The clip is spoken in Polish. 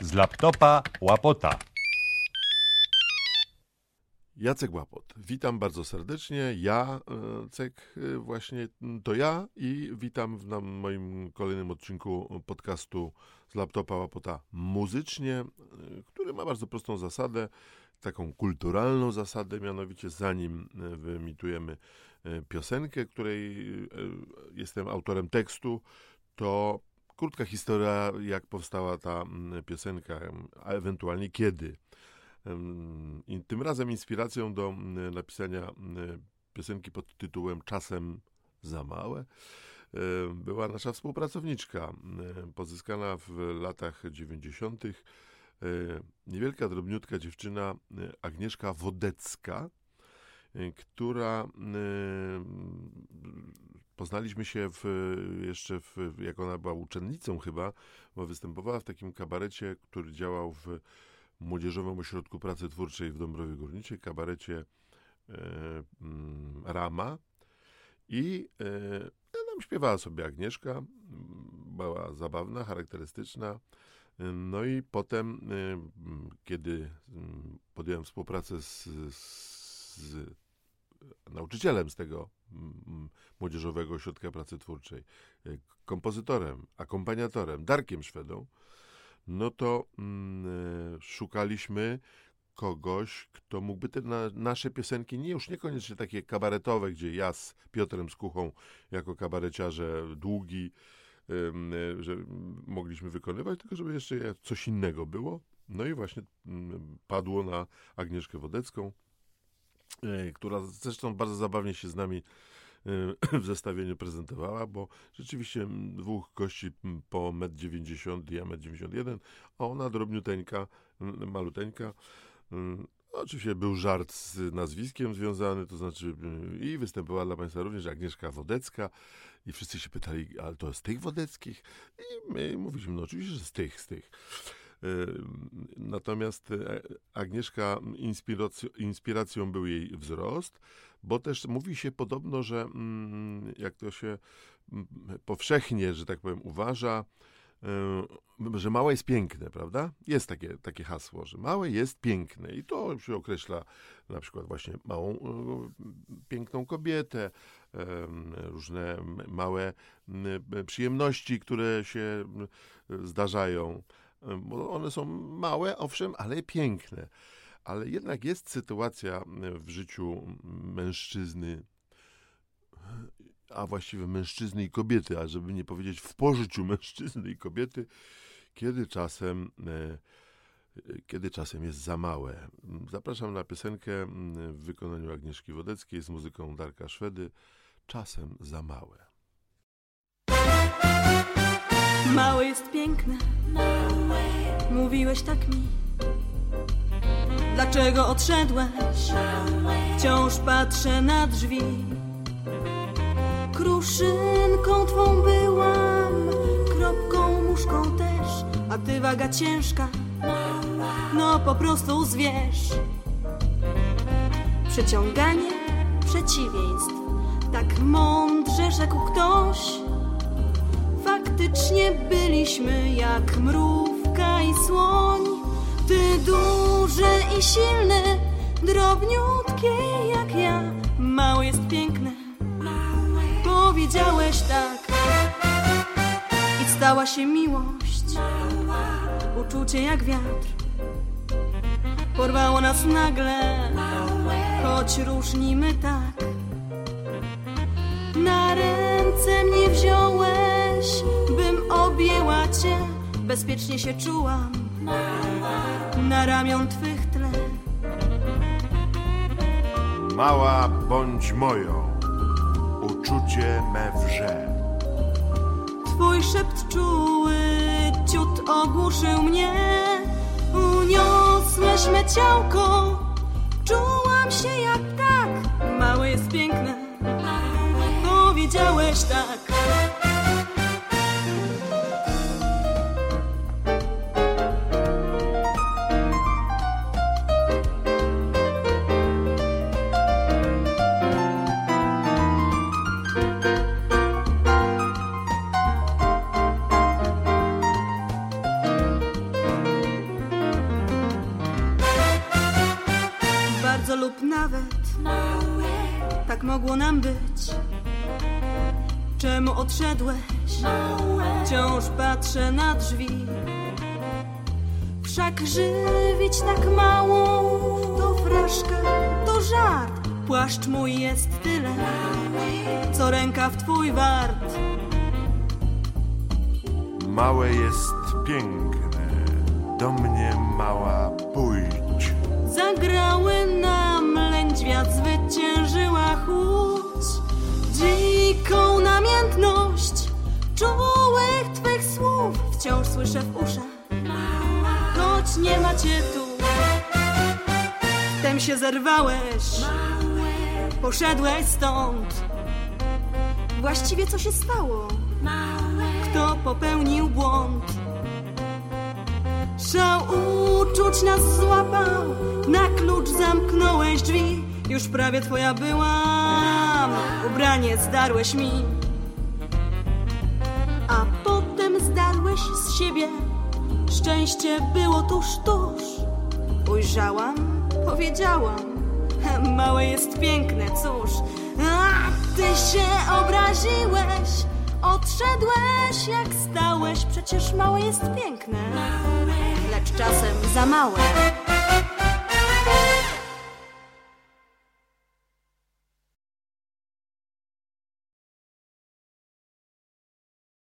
Z laptopa łapota. Jacek Łapot. Witam bardzo serdecznie. Ja, e, Cek, e, właśnie to ja i witam w moim kolejnym odcinku podcastu z laptopa Łapota muzycznie, e, który ma bardzo prostą zasadę, taką kulturalną zasadę, mianowicie zanim wyemitujemy piosenkę, której jestem autorem tekstu, to krótka historia, jak powstała ta piosenka, a ewentualnie kiedy. I tym razem inspiracją do napisania piosenki pod tytułem Czasem za małe była nasza współpracowniczka, pozyskana w latach 90. Niewielka, drobniutka dziewczyna Agnieszka Wodecka, która poznaliśmy się w, jeszcze, w, jak ona była uczennicą chyba, bo występowała w takim kabarecie, który działał w Młodzieżowym Ośrodku Pracy Twórczej w Dąbrowie Górniczej, kabarecie e, mm, Rama. I e, tam śpiewała sobie Agnieszka, była zabawna, charakterystyczna. No i potem, e, kiedy podjąłem współpracę z, z nauczycielem z tego Młodzieżowego Ośrodka Pracy Twórczej, kompozytorem, akompaniatorem, Darkiem Szwedą, no to mm, e, szukaliśmy kogoś, kto mógłby te na, nasze piosenki, nie już niekoniecznie takie kabaretowe, gdzie ja z Piotrem Skuchą jako kabareciarze długi, y, że mogliśmy wykonywać, tylko żeby jeszcze coś innego było. No i właśnie padło na Agnieszkę Wodecką, która zresztą bardzo zabawnie się z nami w zestawieniu prezentowała, bo rzeczywiście dwóch gości po 1,90 m, ja 1,91 m, a ona drobniuteńka, maluteńka. Oczywiście był żart z nazwiskiem związany, to znaczy i występowała dla Państwa również Agnieszka Wodecka i wszyscy się pytali, ale to z tych Wodeckich? I my mówiliśmy, no oczywiście, że z tych, z tych. Natomiast e, Agnieszka inspiracją, był jej wzrost, bo też mówi się podobno, że mm, jak to się powszechnie, że tak powiem, uważa, e, że małe jest piękne, prawda? Jest takie, takie hasło, że małe jest piękne i to się określa na przykład właśnie małą, e, piękną kobietę, różne małe przyjemności, które się zdarzają bo one są małe, owszem, ale piękne. Ale jednak jest sytuacja w życiu mężczyzny, a właściwie mężczyzny i kobiety, a żeby nie powiedzieć w pożyciu mężczyzny i kobiety, kiedy czasem, e, kiedy czasem jest za małe. Zapraszam na piosenkę w wykonaniu Agnieszki Wodeckiej z muzyką Darka Szwedy. Czasem za małe. Małe jest piękne, mówiłeś tak mi. Dlaczego odszedłeś? Wciąż patrzę na drzwi. Kruszynką twą byłam, kropką, muszką też, a ty waga ciężka. No po prostu zwierz. Przeciąganie przeciwieństw, tak mądrze rzekł ktoś faktycznie byliśmy jak mrówka i słoń. Ty duży i silny, drobniutkie jak ja. Mały jest piękne, powiedziałeś tak. I stała się miłość, uczucie jak wiatr. Porwało nas nagle, choć różnimy tak. Na ręce mnie wziąłeś bezpiecznie się czułam na ramion twych tle. Mała bądź moją, uczucie me wrze. Twój szept czuły ciut ogłuszył mnie, uniosłeś me ciałko, czułam się jak lub nawet tak mogło nam być. Czemu odszedłeś? Wciąż patrzę na drzwi. Wszak żywić tak mało to fraszka, to żart. Płaszcz mój jest tyle, co rękaw twój wart. Małe jest piękne, do mnie mała pójdź. Zagrały nam lędźwiat, zwyciężyła chłódź. Dziką namiętność czułych twych słów wciąż słyszę w uszach. Choć nie ma cię tu, wtem się zerwałeś, poszedłeś stąd. Właściwie co się stało? Kto popełnił błąd? Szał uczuć nas złapał, na klucz zamknąłeś drzwi. Już prawie twoja byłam, ubranie zdarłeś mi. A potem zdarłeś z siebie, szczęście było tuż, tuż. Ujrzałam, powiedziałam, małe jest piękne, cóż. A ty się obraziłeś, odszedłeś jak stałeś, przecież małe jest piękne lecz czasem za małe.